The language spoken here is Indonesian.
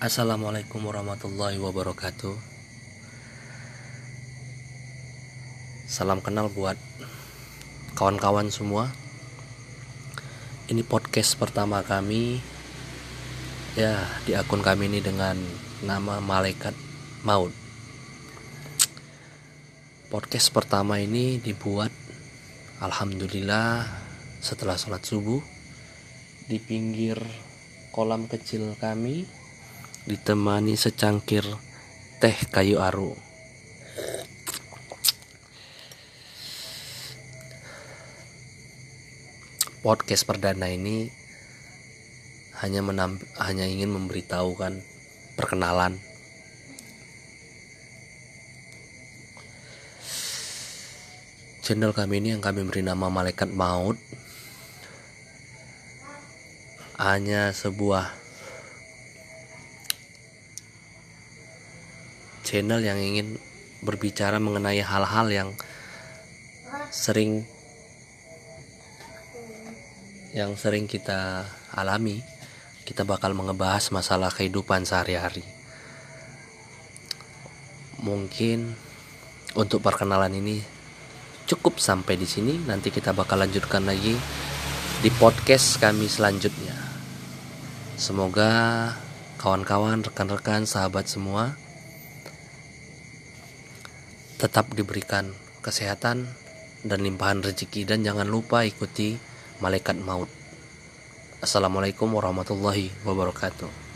Assalamualaikum warahmatullahi wabarakatuh. Salam kenal buat kawan-kawan semua. Ini podcast pertama kami Ya di akun kami ini dengan nama Malaikat Maut. Podcast pertama ini dibuat Alhamdulillah setelah sholat subuh Di pinggir kolam kecil kami ditemani secangkir teh kayu aru. Podcast perdana ini hanya menamp hanya ingin memberitahukan perkenalan channel kami ini yang kami beri nama Malaikat Maut hanya sebuah channel yang ingin berbicara mengenai hal-hal yang sering yang sering kita alami kita bakal mengebahas masalah kehidupan sehari-hari. Mungkin untuk perkenalan ini cukup sampai di sini. Nanti kita bakal lanjutkan lagi di podcast kami selanjutnya. Semoga kawan-kawan rekan-rekan sahabat semua tetap diberikan kesehatan dan limpahan rezeki dan jangan lupa ikuti malaikat maut. Assalamualaikum warahmatullahi wabarakatuh.